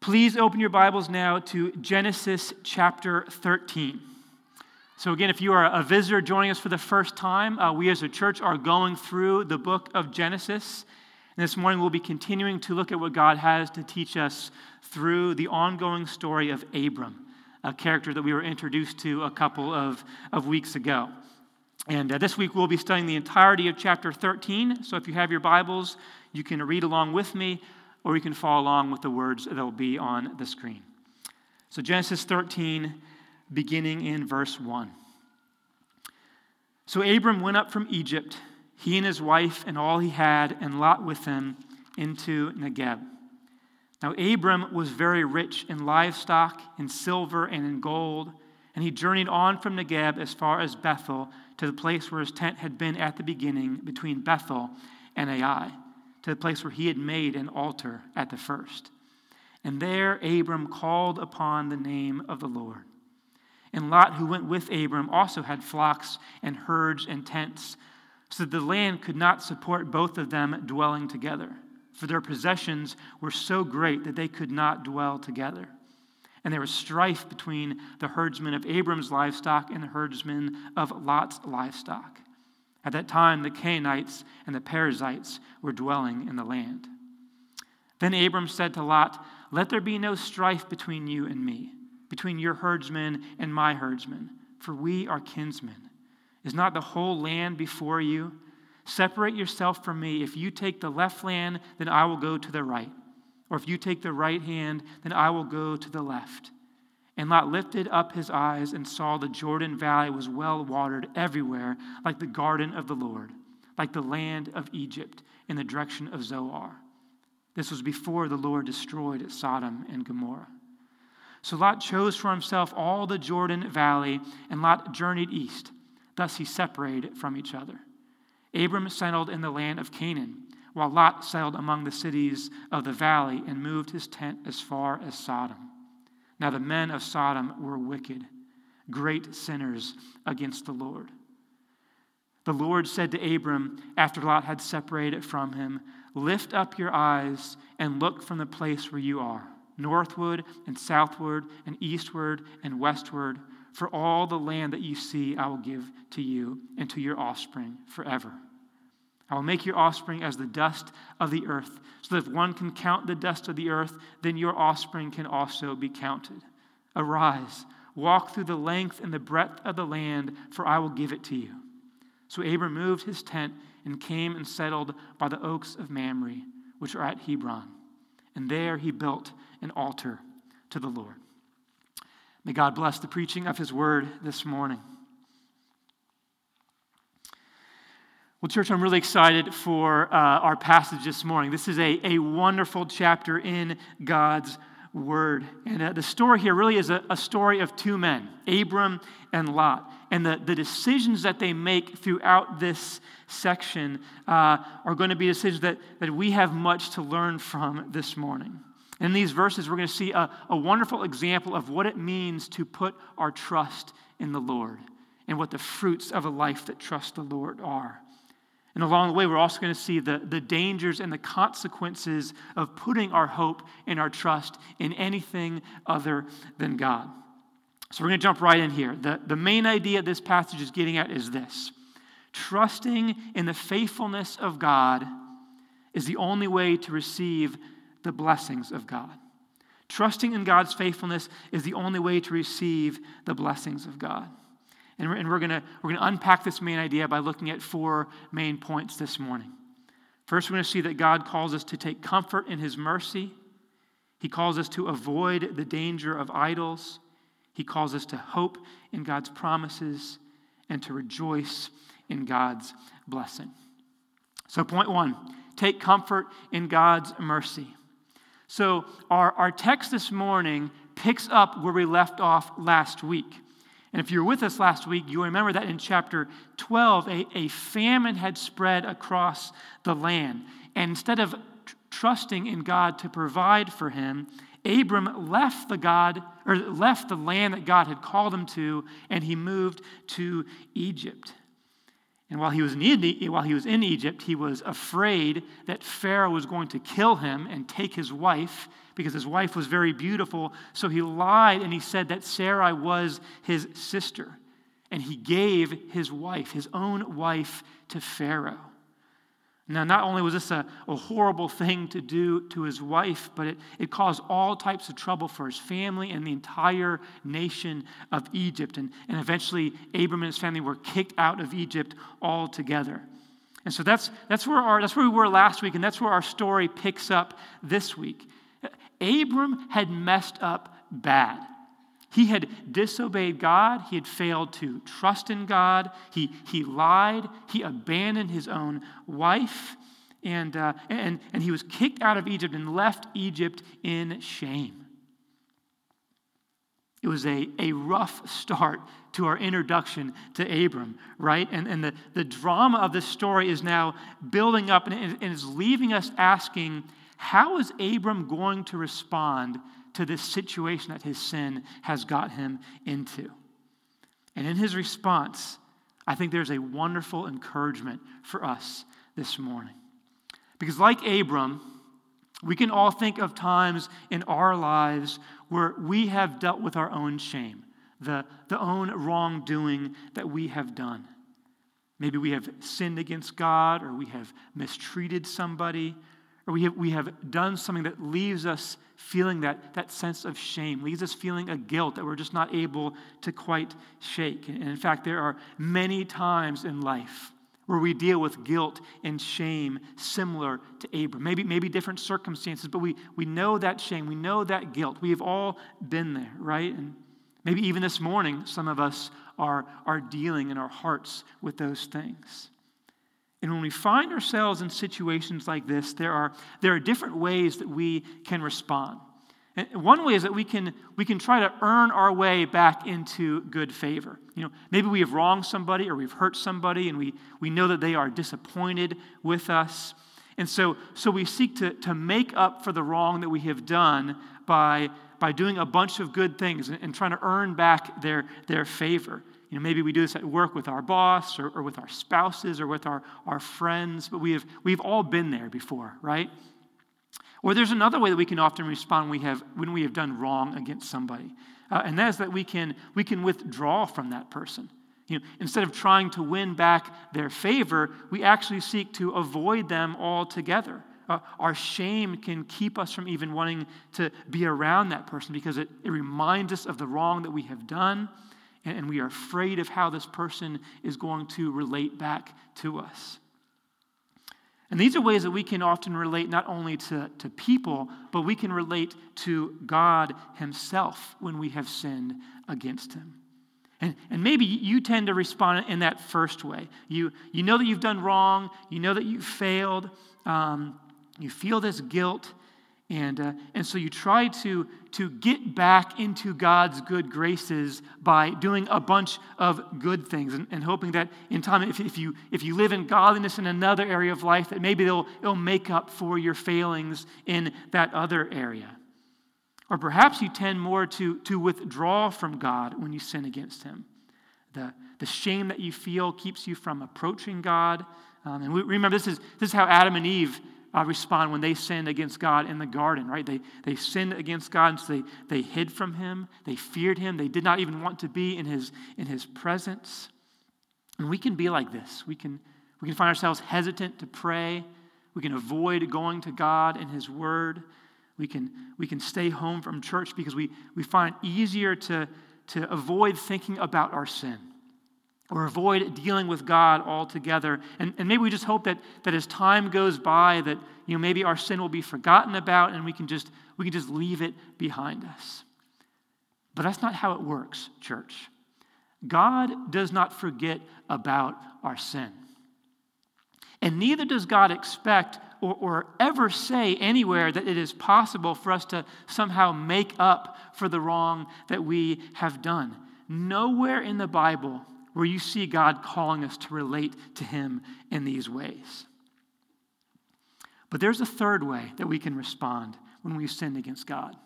Please open your Bibles now to Genesis chapter 13. So, again, if you are a visitor joining us for the first time, uh, we as a church are going through the book of Genesis. And this morning we'll be continuing to look at what God has to teach us through the ongoing story of Abram, a character that we were introduced to a couple of, of weeks ago. And uh, this week we'll be studying the entirety of chapter 13. So, if you have your Bibles, you can read along with me or you can follow along with the words that will be on the screen. So, Genesis 13, beginning in verse 1. So, Abram went up from Egypt, he and his wife and all he had, and Lot with him, into Negeb. Now, Abram was very rich in livestock, in silver, and in gold, and he journeyed on from Negeb as far as Bethel to the place where his tent had been at the beginning between Bethel and Ai to the place where he had made an altar at the first. And there Abram called upon the name of the Lord. And Lot, who went with Abram, also had flocks and herds and tents, so that the land could not support both of them dwelling together, for their possessions were so great that they could not dwell together. And there was strife between the herdsmen of Abram's livestock and the herdsmen of Lot's livestock. At that time, the Canaanites and the Perizzites were dwelling in the land. Then Abram said to Lot, Let there be no strife between you and me, between your herdsmen and my herdsmen, for we are kinsmen. Is not the whole land before you? Separate yourself from me. If you take the left hand, then I will go to the right. Or if you take the right hand, then I will go to the left. And Lot lifted up his eyes and saw the Jordan Valley was well watered everywhere, like the garden of the Lord, like the land of Egypt in the direction of Zoar. This was before the Lord destroyed Sodom and Gomorrah. So Lot chose for himself all the Jordan Valley, and Lot journeyed east. Thus he separated from each other. Abram settled in the land of Canaan, while Lot settled among the cities of the valley and moved his tent as far as Sodom. Now the men of Sodom were wicked, great sinners against the Lord. The Lord said to Abram after Lot had separated from him, Lift up your eyes and look from the place where you are, northward and southward and eastward and westward. For all the land that you see, I will give to you and to your offspring forever. I will make your offspring as the dust of the earth, so that if one can count the dust of the earth, then your offspring can also be counted. Arise, walk through the length and the breadth of the land, for I will give it to you. So Abram moved his tent and came and settled by the oaks of Mamre, which are at Hebron. And there he built an altar to the Lord. May God bless the preaching of his word this morning. Well, church, I'm really excited for uh, our passage this morning. This is a, a wonderful chapter in God's Word. And uh, the story here really is a, a, story of two men, Abram and Lot. And the, the decisions that they make throughout this section uh, are going to be decisions that, that we have much to learn from this morning. In these verses, we're going to see a, a wonderful example of what it means to put our trust in the Lord and what the fruits of a life that trusts the Lord are. And along the way, we're also going to see the, the dangers and the consequences of putting our hope and our trust in anything other than God. So we're going to jump right in here. The, the main idea this passage is getting at is this trusting in the faithfulness of God is the only way to receive the blessings of God. Trusting in God's faithfulness is the only way to receive the blessings of God. And we're, and we're going we're gonna unpack this main idea by looking at four main points this morning. First, we're going to see that God calls us to take comfort in His mercy. He calls us to avoid the danger of idols. He calls us to hope in God's promises and to rejoice in God's blessing. So, point one take comfort in God's mercy. So, our, our text this morning picks up where we left off last week. And if you were with us last week, you remember that in chapter 12, a, a famine had spread across the land. And instead of tr- trusting in God to provide for him, Abram left the God or left the land that God had called him to, and he moved to Egypt. And while he, was in, while he was in Egypt, he was afraid that Pharaoh was going to kill him and take his wife because his wife was very beautiful. So he lied and he said that Sarai was his sister. And he gave his wife, his own wife, to Pharaoh. Now, not only was this a, a horrible thing to do to his wife, but it, it caused all types of trouble for his family and the entire nation of Egypt. And, and eventually, Abram and his family were kicked out of Egypt altogether. And so that's, that's, where our, that's where we were last week, and that's where our story picks up this week. Abram had messed up bad. He had disobeyed God. He had failed to trust in God. He, he lied. He abandoned his own wife. And, uh, and, and he was kicked out of Egypt and left Egypt in shame. It was a, a rough start to our introduction to Abram, right? And, and the, the drama of this story is now building up and, and is leaving us asking how is Abram going to respond to this situation that his sin has got him into. And in his response, I think there's a wonderful encouragement for us this morning. Because, like Abram, we can all think of times in our lives where we have dealt with our own shame, the, the own wrongdoing that we have done. Maybe we have sinned against God, or we have mistreated somebody, or we have, we have done something that leaves us feeling that, that sense of shame, leaves us feeling a guilt that we're just not able to quite shake. And in fact, there are many times in life where we deal with guilt and shame similar to Abram. Maybe, maybe different circumstances, but we, we know that shame, we know that guilt. We have all been there, right? And maybe even this morning, some of us are, are dealing in our hearts with those things. And when we find ourselves in situations like this, there are, there are different ways that we can respond. And one way is that we can, we can try to earn our way back into good favor. You know, maybe we have wronged somebody or we've hurt somebody and we, we know that they are disappointed with us. And so, so we seek to, to make up for the wrong that we have done by, by doing a bunch of good things and, and trying to earn back their, their favor. You know, maybe we do this at work with our boss or, or with our spouses or with our, our friends, but we have, we've all been there before, right? Or there's another way that we can often respond when we have, when we have done wrong against somebody, uh, and that is that we can, we can withdraw from that person. You know, instead of trying to win back their favor, we actually seek to avoid them altogether. Uh, our shame can keep us from even wanting to be around that person because it, it reminds us of the wrong that we have done and we are afraid of how this person is going to relate back to us. And these are ways that we can often relate not only to, to people, but we can relate to God Himself when we have sinned against Him. And, and maybe you tend to respond in that first way. You, you know that you've done wrong, you know that you failed, um, you feel this guilt, and, uh, and so you try to, to get back into God's good graces by doing a bunch of good things and, and hoping that in time, if, if, you, if you live in godliness in another area of life, that maybe it'll, it'll make up for your failings in that other area. Or perhaps you tend more to, to withdraw from God when you sin against Him. The, the shame that you feel keeps you from approaching God. Um, and we, remember, this is, this is how Adam and Eve uh, respond when they sinned against God in the garden, right? They, they sinned against God, and so they, they hid from Him. They feared Him. They did not even want to be in His, in his presence. And we can be like this. We can, we can find ourselves hesitant to pray. We can avoid going to God and His Word. We can, we can stay home from church because we, we find it easier to, to avoid thinking about our sin or avoid dealing with God altogether. And, and maybe we just hope that, that as time goes by, that you know, maybe our sin will be forgotten about and we can, just, we can just leave it behind us. But that's not how it works, church. God does not forget about our sin. And neither does God expect or, or, ever say anywhere that it is possible for us to somehow make up for the wrong that we have done. Nowhere in the Bible where you see God calling us to relate to Him in these ways. But there's a third way that we can respond when we sin against God.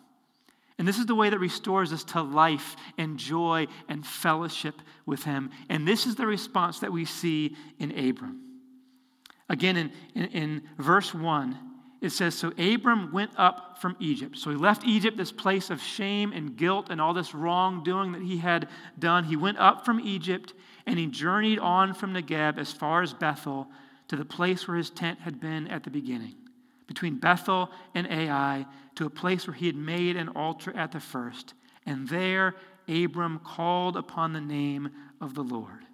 And this is the way that restores us to life and joy and fellowship with Him. And this is the response that we see in Abram. Again, in, in, in, verse 1, it says So Abram went up from Egypt. So he left Egypt, this place of shame and guilt and all this wrongdoing that he had done. He went up from Egypt and he journeyed on from Negeb as far as Bethel to the place where his tent had been at the beginning, between Bethel and Ai, to a place where he had made an altar at the first. And there Abram called upon the name of the Lord.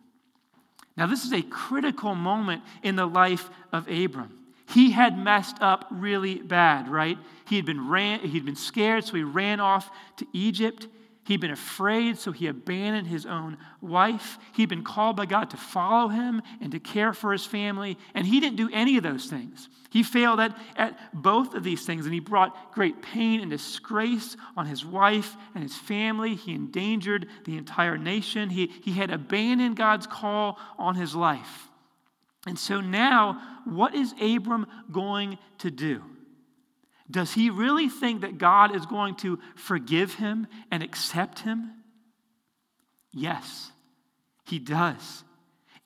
Now, this is a critical moment in the life of Abram. He had messed up really bad, right? He had been ran, he'd been scared, so he ran off to Egypt. He'd been afraid, so he abandoned his own wife. He'd been called by God to follow him and to care for his family, and he didn't do any of those things. He failed at, at both of these things, and he brought great pain and disgrace on his wife and his family. He endangered the entire nation. He, he had abandoned God's call on his life. And so now, what is Abram going to do? Does he really think that God is going to forgive him and accept him? Yes, he does.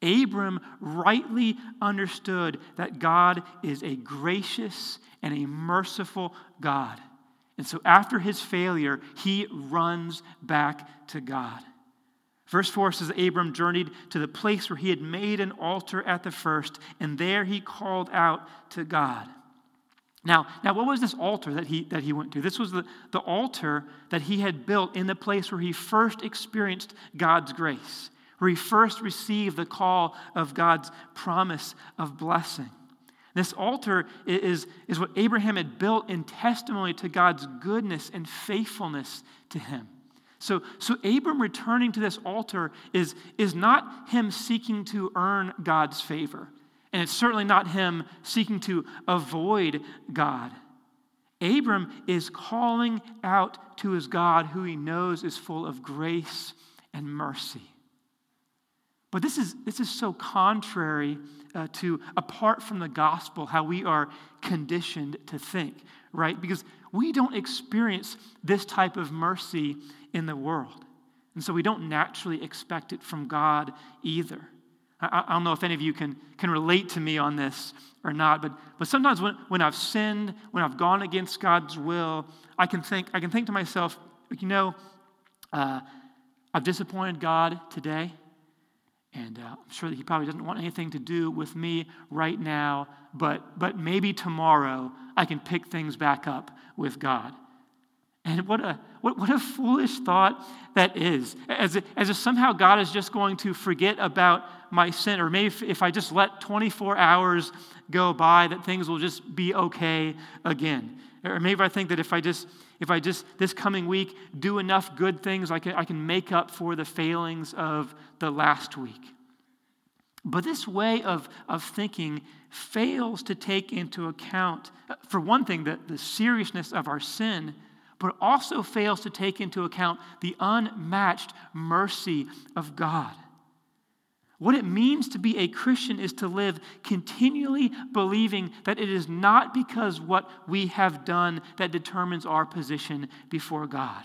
Abram rightly understood that God is a gracious and a merciful God. And so after his failure, he runs back to God. Verse 4 says Abram journeyed to the place where he had made an altar at the first, and there he called out to God. Now, now what was this altar that he, that he went to? This was the, the altar that he had built in the place where he first experienced God's grace, where he first received the call of God's promise of blessing. This altar is, is what Abraham had built in testimony to God's goodness and faithfulness to him. So, so Abram returning to this altar is, is not him seeking to earn God's favor. And it's certainly not him seeking to avoid God. Abram is calling out to his God, who he knows is full of grace and mercy. But this is, this is so contrary uh, to, apart from the gospel, how we are conditioned to think, right? Because we don't experience this type of mercy in the world. And so we don't naturally expect it from God either. I, I, don't know if any of you can, can relate to me on this or not, but, but sometimes when, when I've sinned, when I've gone against God's will, I can think, I can think to myself, you know, uh, I've disappointed God today, and uh, I'm sure that He probably doesn't want anything to do with me right now, but, but maybe tomorrow I can pick things back up with God. And what a, what, what a foolish thought that is. As if, as if somehow God is just going to forget about my sin, or maybe if, if I just let 24 hours go by, that things will just be okay again. Or maybe I think that if I just, if I just this coming week do enough good things, I can, I can make up for the failings of the last week. But this way of, of thinking fails to take into account, uh, for one thing, the, the seriousness of our sin but also fails to take into account the unmatched mercy of God. What it means to be a Christian is to live continually believing that it is not because what we have done that determines our position before God.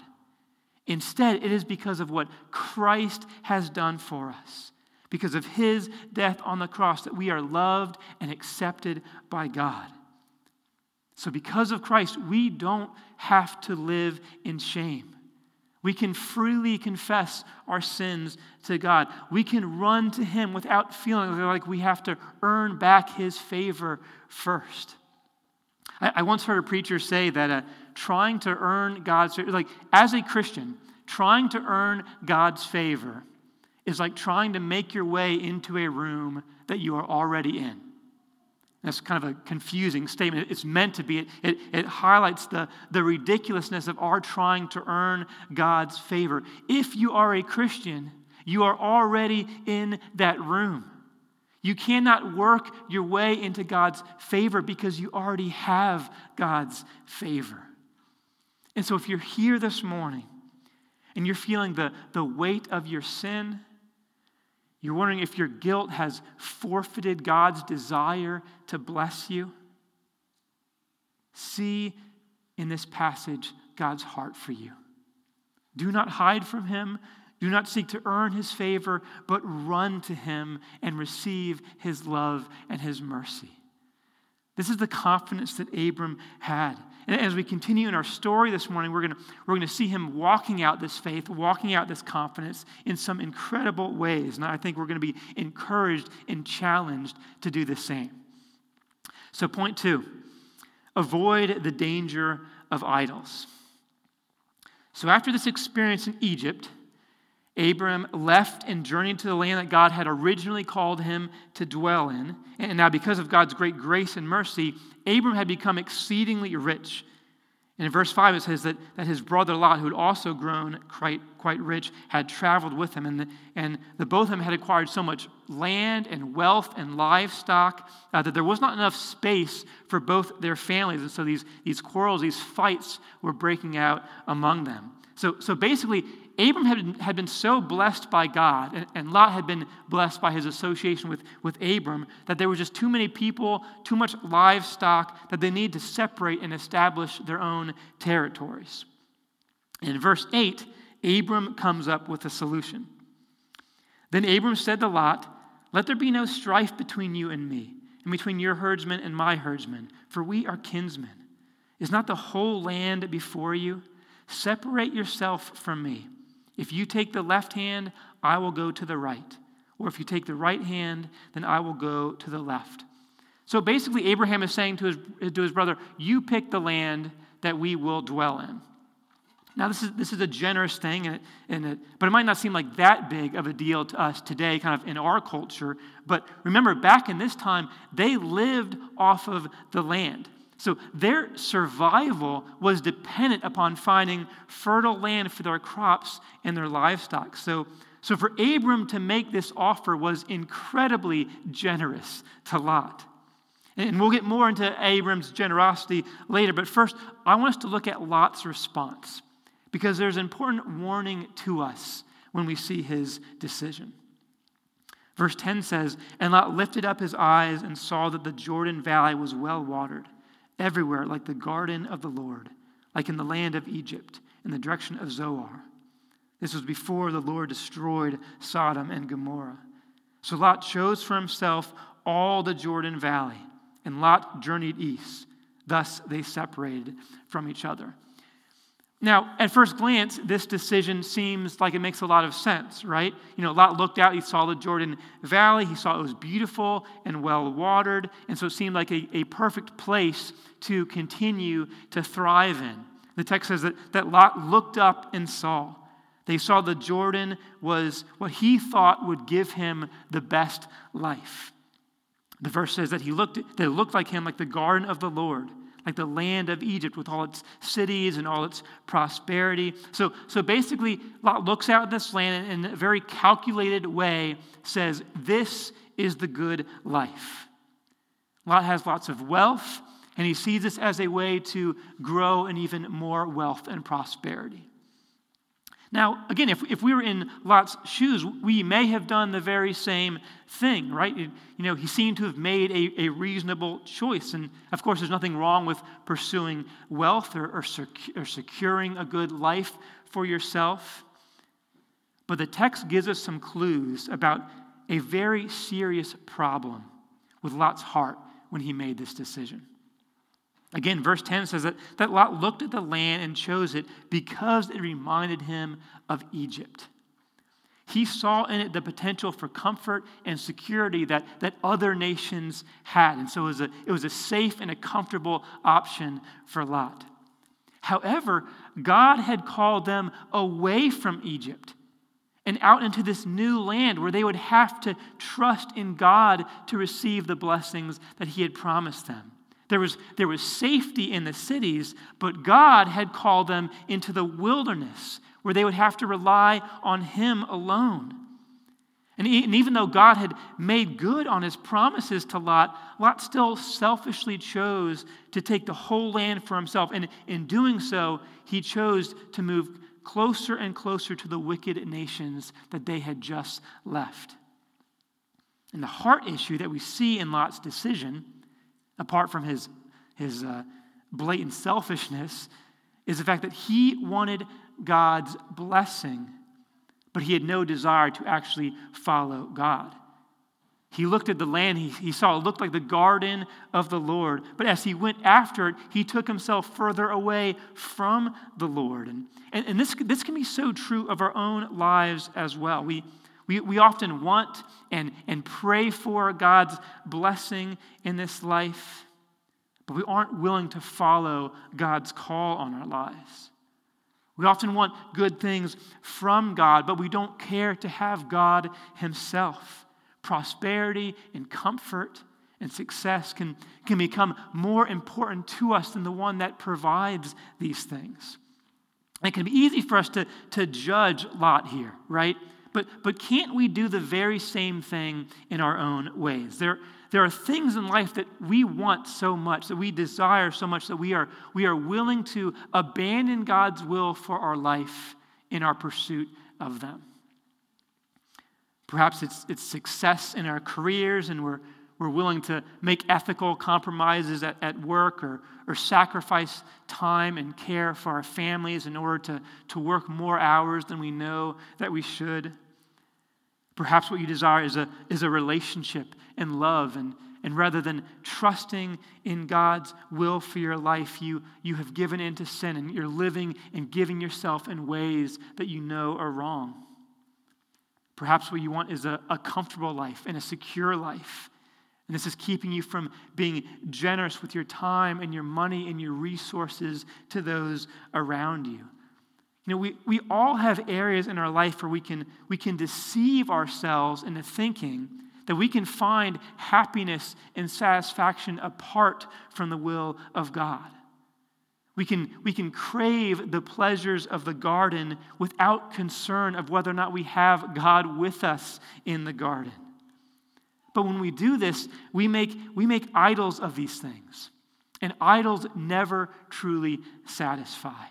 Instead, it is because of what Christ has done for us, because of his death on the cross, that we are loved and accepted by God. So, because of Christ, we don't have to live in shame. We can freely confess our sins to God. We can run to Him without feeling like we have to earn back His favor first. I, I once heard a preacher say that uh, trying to earn God's favor, like as a Christian, trying to earn God's favor is like trying to make your way into a room that you are already in. That's kind of a confusing statement. It's meant to be. It, it, it, highlights the, the ridiculousness of our trying to earn God's favor. If you are a Christian, you are already in that room. You cannot work your way into God's favor because you already have God's favor. And so, if you're here this morning and you're feeling the, the weight of your sin, you're wondering if your guilt has forfeited God's desire to bless you? See in this passage God's heart for you. Do not hide from him. Do not seek to earn his favor, but run to him and receive his love and his mercy. This is the confidence that Abram had. And as we continue in our story this morning, we're going we're to see him walking out this faith, walking out this confidence in some incredible ways. And I think we're going to be encouraged and challenged to do the same. So, point two avoid the danger of idols. So, after this experience in Egypt, Abram left and journeyed to the land that God had originally called him to dwell in. And now, because of God's great grace and mercy, Abram had become exceedingly rich. And in verse 5, it says that, that his brother Lot, who had also grown quite, quite rich, had traveled with him. And the, and the both of them had acquired so much land and wealth and livestock uh, that there was not enough space for both their families. And so these, these quarrels, these fights were breaking out among them. So, so basically, Abram had, had been so blessed by God, and, and Lot had been blessed by his association with, with Abram, that there were just too many people, too much livestock, that they need to separate and establish their own territories. In verse 8, Abram comes up with a solution. Then Abram said to Lot, Let there be no strife between you and me, and between your herdsmen and my herdsmen, for we are kinsmen. Is not the whole land before you? Separate yourself from me. If you take the left hand, I will go to the right. Or if you take the right hand, then I will go to the left. So basically, Abraham is saying to his, to his brother, You pick the land that we will dwell in. Now, this is, this is a generous thing, and it, and it, but it might not seem like that big of a deal to us today, kind of in our culture. But remember, back in this time, they lived off of the land. So their survival was dependent upon finding fertile land for their crops and their livestock. So, so for Abram to make this offer was incredibly generous to Lot. And we'll get more into Abram's generosity later, but first, I want us to look at Lot's response because there's an important warning to us when we see his decision. Verse 10 says, And Lot lifted up his eyes and saw that the Jordan Valley was well watered everywhere like the garden of the Lord, like in the land of Egypt, in the direction of Zoar. This was before the Lord destroyed Sodom and Gomorrah. So Lot chose for himself all the Jordan Valley, and Lot journeyed east. Thus they separated from each other. Now, at first glance, this decision seems like it makes a lot of sense, right? You know, Lot looked out, he saw the Jordan Valley, he saw it was beautiful and well watered, and so it seemed like a, a perfect place to continue to thrive in. The text says that, that Lot looked up and saw. They saw the Jordan was what he thought would give him the best life. The verse says that he looked that it looked like him like the garden of the Lord like the land of Egypt with all its cities and all its prosperity. So, so basically, Lot looks out at this land and in a very calculated way says, This is the good life. Lot has lots of wealth, and he sees this as a way to grow in even more wealth and prosperity. Now, again, if, if we were in Lot's shoes, we may have done the very same thing, right? You, know, he seemed to have made a, a, reasonable choice. And of course, there's nothing wrong with pursuing wealth or, or, or securing a good life for yourself. But the text gives us some clues about a very serious problem with Lot's heart when he made this decision. Again, verse 10 says that, that Lot looked at the land and chose it because it reminded him of Egypt. He saw in it the potential for comfort and security that, that other nations had. And so it was, a, it was a safe and a comfortable option for Lot. However, God had called them away from Egypt and out into this new land where they would have to trust in God to receive the blessings that He had promised them. There was, there was safety in the cities, but God had called them into the wilderness where they would have to rely on Him alone. And, and even though God had made good on His promises to Lot, Lot still selfishly chose to take the whole land for himself. And in doing so, he chose to move closer and closer to the wicked nations that they had just left. And the heart issue that we see in Lot's decision apart from his, his uh, blatant selfishness, is the fact that he wanted God's blessing, but he had no desire to actually follow God. He looked at the land, he, he saw it looked like the garden of the Lord. But as he went after it, he took himself further away from the Lord. And, and, and this, this can be so true of our own lives as well. We, we, we often want and, and pray for God's blessing in this life, but we aren't willing to follow God's call on our lives. We often want good things from God, but we don't care to have God Himself prosperity and comfort and success can, can become more important to us than the one that provides these things. It can be easy for us to, to judge Lot here, right? But, but can't we do the very same thing in our own ways? There, there are things in life that we want so much, that we desire so much, that we are, we are willing to abandon God's will for our life in our pursuit of them. Perhaps it's, it's success in our careers and we're, we're willing to make ethical compromises at, at work or, or sacrifice time and care for our families in order to, to work more hours than we know that we should. Perhaps what you desire is a, is a relationship and love. And, and rather than trusting in God's will for your life, you, you have given into sin and you're living and giving yourself in ways that you know are wrong. Perhaps what you want is a, a comfortable life and a secure life. And this is keeping you from being generous with your time and your money and your resources to those around you. You know, we, we all have areas in our life where we can, we can deceive ourselves into thinking that we can find happiness and satisfaction apart from the will of God. We can, we can crave the pleasures of the garden without concern of whether or not we have God with us in the garden. But when we do this, we make, we make idols of these things. And idols never truly satisfy.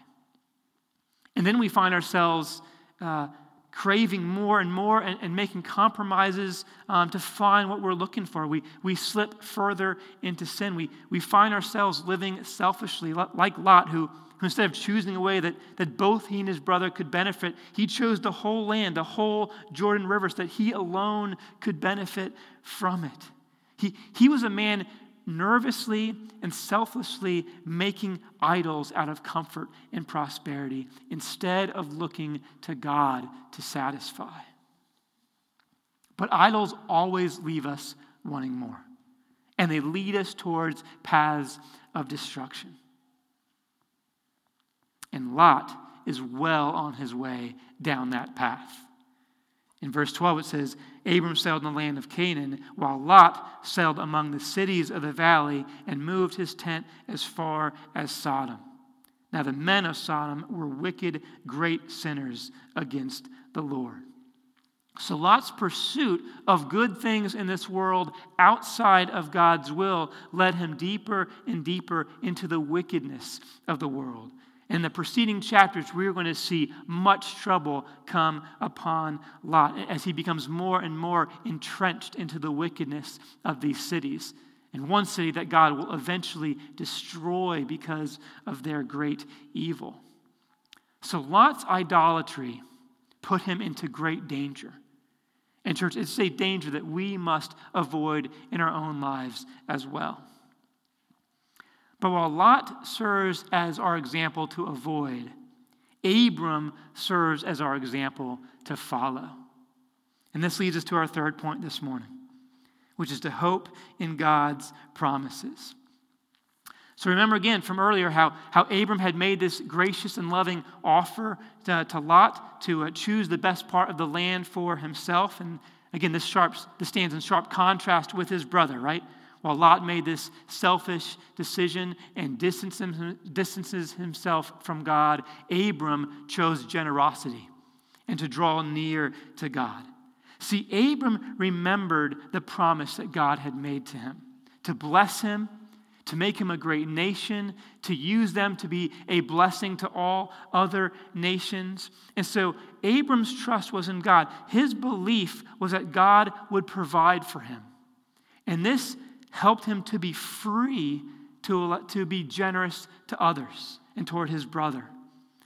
And then we find ourselves uh, craving more and more and, and making compromises um, to find what we're looking for. We, we slip further into sin. We, we find ourselves living selfishly, like Lot, who, who instead of choosing a way that, that both he and his brother could benefit, he chose the whole land, the whole Jordan River, so that he alone could benefit from it. He, he was a man nervously and selflessly making idols out of comfort and prosperity instead of looking to God to satisfy. But idols always leave us wanting more, and they lead us towards paths of destruction. And Lot is well on his way down that path. In verse 12, it says, Abram sailed in the land of Canaan, while Lot sailed among the cities of the valley and moved his tent as far as Sodom. Now, the men of Sodom were wicked, great sinners against the Lord. So, Lot's pursuit of good things in this world outside of God's will led him deeper and deeper into the wickedness of the world. In the preceding chapters, we're going to see much trouble come upon Lot as he becomes more and more entrenched into the wickedness of these cities. And one city that God will eventually destroy because of their great evil. So Lot's idolatry put him into great danger. And, church, it's a danger that we must avoid in our own lives as well. But while Lot serves as our example to avoid, Abram serves as our example to follow. And this leads us to our third point this morning, which is to hope in God's promises. So remember again from earlier how, how Abram had made this gracious and loving offer to, to Lot to uh, choose the best part of the land for himself. And again, this, sharp, this stands in sharp contrast with his brother, right? While Lot made this selfish decision and distances himself from God, Abram chose generosity and to draw near to God. See, Abram remembered the promise that God had made to him to bless him, to make him a great nation, to use them to be a blessing to all other nations. And so Abram's trust was in God. His belief was that God would provide for him. And this helped him to be free to, to be generous to others and toward his brother.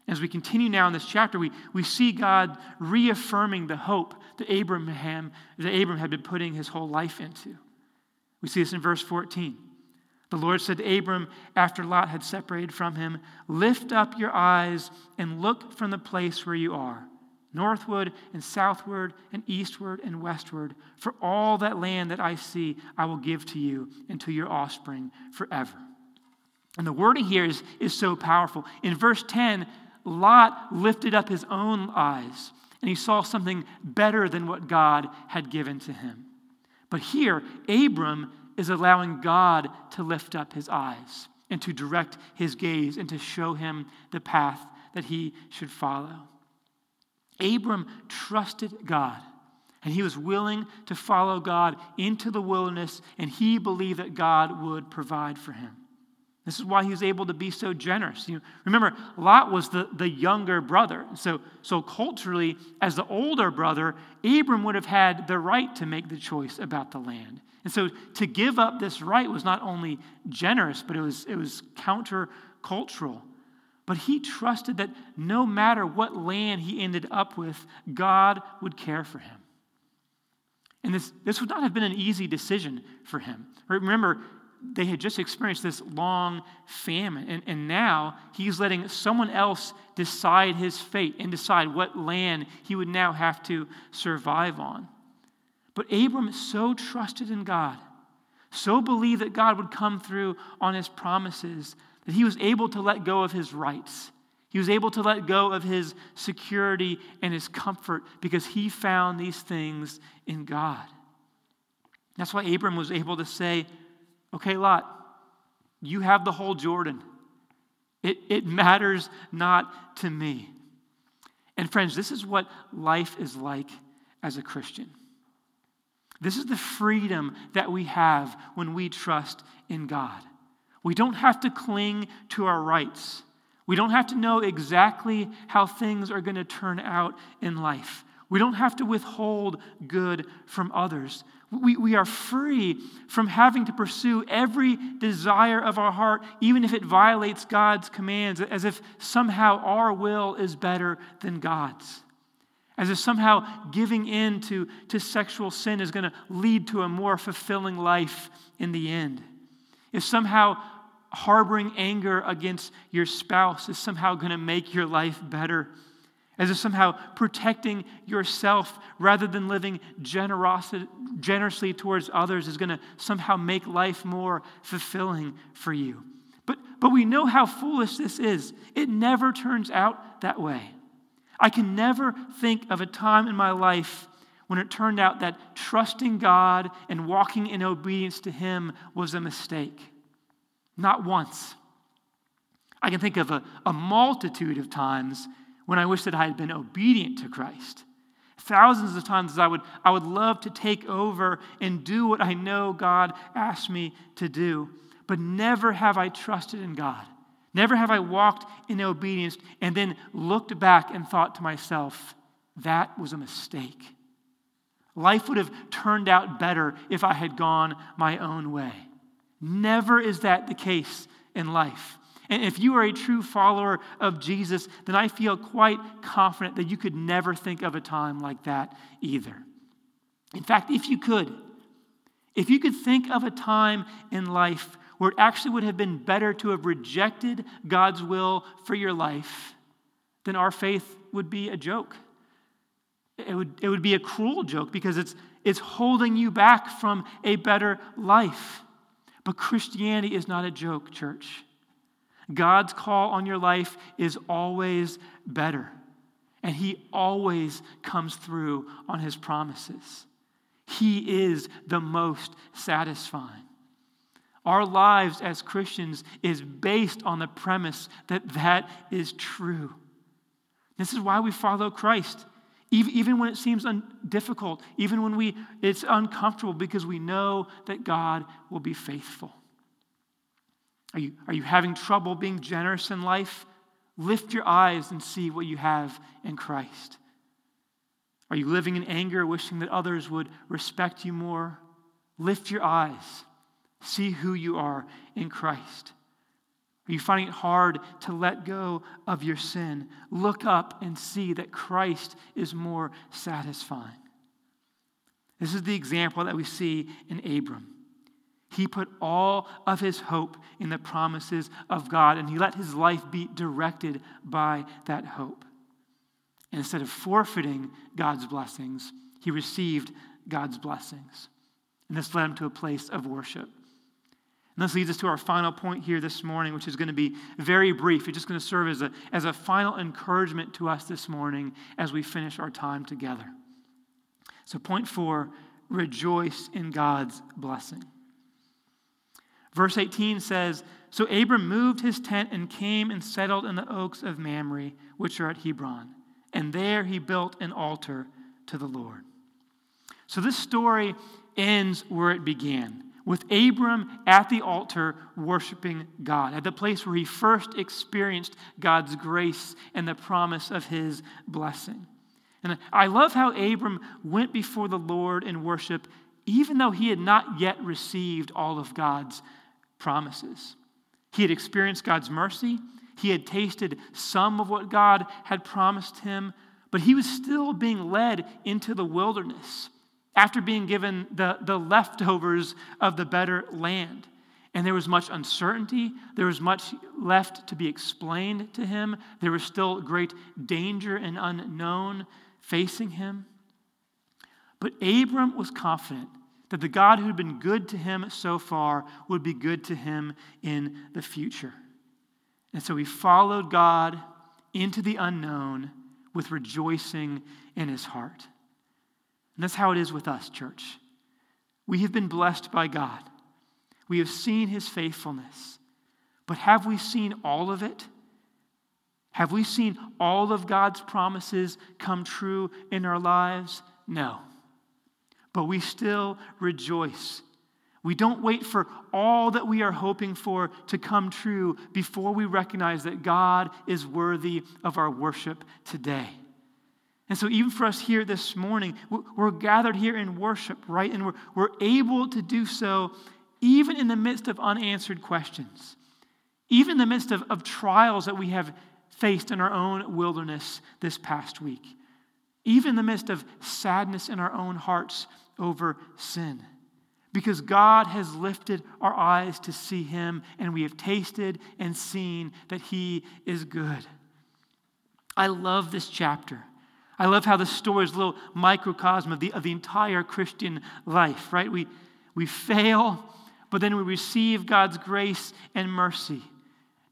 As we continue now in this chapter, we, we see God reaffirming the hope that Abraham, that Abraham had been putting his whole life into. We see this in verse 14. The Lord said to Abram after Lot had separated from him, Lift up your eyes and look from the place where you are, northward and southward and eastward and westward. For all that land that I see, I will give to you and to your offspring forever. And the wording here is, is so powerful. In verse 10, Lot lifted up his own eyes and he saw something better than what God had given to him. But here, Abram is allowing God to lift up his eyes and to direct his gaze and to show him the path that he should follow. Abram trusted God and he was willing to follow God into the wilderness and he believed that God would provide for him. This is why he was able to be so generous. You know, remember, Lot was the, the younger brother. So, so culturally, as the older brother, Abram would have had the right to make the choice about the land. And so to give up this right was not only generous, but it was, it was countercultural. But he trusted that no matter what land he ended up with, God would care for him. And this, this would not have been an easy decision for him. Remember, they had just experienced this long famine, and, and now he's letting someone else decide his fate and decide what land he would now have to survive on. But Abram so trusted in God, so believed that God would come through on his promises, that he was able to let go of his rights. He was able to let go of his security and his comfort because he found these things in God. That's why Abram was able to say, Okay, Lot, you have the whole Jordan. It, it matters not to me. And friends, this is what life is like as a Christian. This is the freedom that we have when we trust in God. We don't have to cling to our rights. We don't have to know exactly how things are going to turn out in life. We don't have to withhold good from others. We, we are free from having to pursue every desire of our heart, even if it violates God's commands, as if somehow our will is better than God's. As if somehow giving in to, to sexual sin is going to lead to a more fulfilling life in the end. If somehow harboring anger against your spouse is somehow going to make your life better as if somehow protecting yourself rather than living generously towards others is going to somehow make life more fulfilling for you. But, but we know how foolish this is. It never turns out that way. I can never think of a time in my life when it turned out that trusting God and walking in obedience to Him was a mistake. Not once. I can think of a, a multitude of times when I wish that I had been obedient to Christ. Thousands of times I would, I would love to take over and do what I know God asked me to do, but never have I trusted in God. Never have I walked in obedience and then looked back and thought to myself, that was a mistake. Life would have turned out better if I had gone my own way. Never is that the case in life. And if you are a true follower of Jesus, then I feel quite confident that you could never think of a time like that either. In fact, if you could, if you could think of a time in life where it actually would have been better to have rejected God's will for your life, then our faith would be a joke. It would, it would be a cruel joke because it's, it's holding you back from a better life. But Christianity is not a joke, church. God's call on your life is always better, and He always comes through on His promises. He is the most satisfying. Our lives as Christians is based on the premise that that is true. This is why we follow Christ, even when it seems difficult, even when we, it's uncomfortable, because we know that God will be faithful. Are you, are you having trouble being generous in life? Lift your eyes and see what you have in Christ. Are you living in anger, wishing that others would respect you more? Lift your eyes. See who you are in Christ. Are you finding it hard to let go of your sin? Look up and see that Christ is more satisfying. This is the example that we see in Abram. He put all of his hope in the promises of God, and he let his life be directed by that hope. And instead of forfeiting God's blessings, he received God's blessings. And this led him to a place of worship. And this leads us to our final point here this morning, which is going to be very brief. It's just going to serve as a, as a final encouragement to us this morning as we finish our time together. So, point four rejoice in God's blessing. Verse 18 says So Abram moved his tent and came and settled in the oaks of Mamre, which are at Hebron. And there he built an altar to the Lord. So this story ends where it began with Abram at the altar worshiping God, at the place where he first experienced God's grace and the promise of his blessing. And I love how Abram went before the Lord in worship, even though he had not yet received all of God's promises. He had experienced God's mercy, he had tasted some of what God had promised him, but he was still being led into the wilderness after being given the, the leftovers of the better land. And there was much uncertainty. There was much left to be explained to him. There was still great danger and unknown facing him. But Abram was confident that the God who had been good to him so far would be good to him in the future. And so he followed God into the unknown with rejoicing in his heart. And that's how it is with us, church. We have been blessed by God. We have seen his faithfulness. But have we seen all of it? Have we seen all of God's promises come true in our lives? No. But we still rejoice. We don't wait for all that we are hoping for to come true before we recognize that God is worthy of our worship today. And so, even for us here this morning, we're gathered here in worship, right? And we're, we're able to do so even in the midst of unanswered questions, even in the midst of, of trials that we have faced in our own wilderness this past week, even in the midst of sadness in our own hearts over sin. Because God has lifted our eyes to see Him, and we have tasted and seen that He is good. I love this chapter I love how the story is a little microcosm of the, of the entire Christian life, right? We, we fail, but then we receive God's grace and mercy.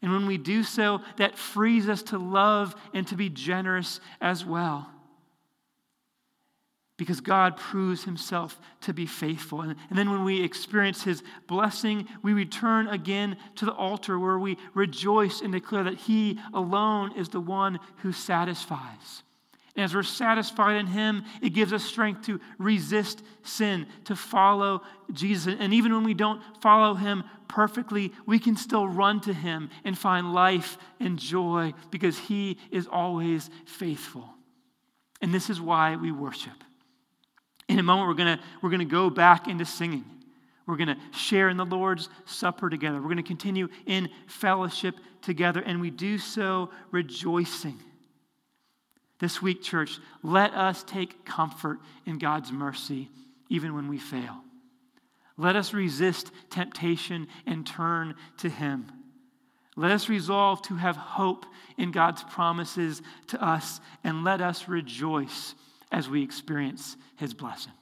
And when we do so, that frees us to love and to be generous as well. Because God proves himself to be faithful. And, and then when we experience his blessing, we return again to the altar where we rejoice and declare that he alone is the one who satisfies. And as we're satisfied in Him, it gives us strength to resist sin, to follow Jesus. And even when we don't follow Him perfectly, we can still run to Him and find life and joy because He is always faithful. And this is why we worship. In a moment, we're going we're going to go back into singing. We're going to share in the Lord's Supper together. We're going to continue in fellowship together, and we do so rejoicing this week, church, let us take comfort in God's mercy even when we fail. Let us resist temptation and turn to Him. Let us resolve to have hope in God's promises to us, and let us rejoice as we experience His blessing.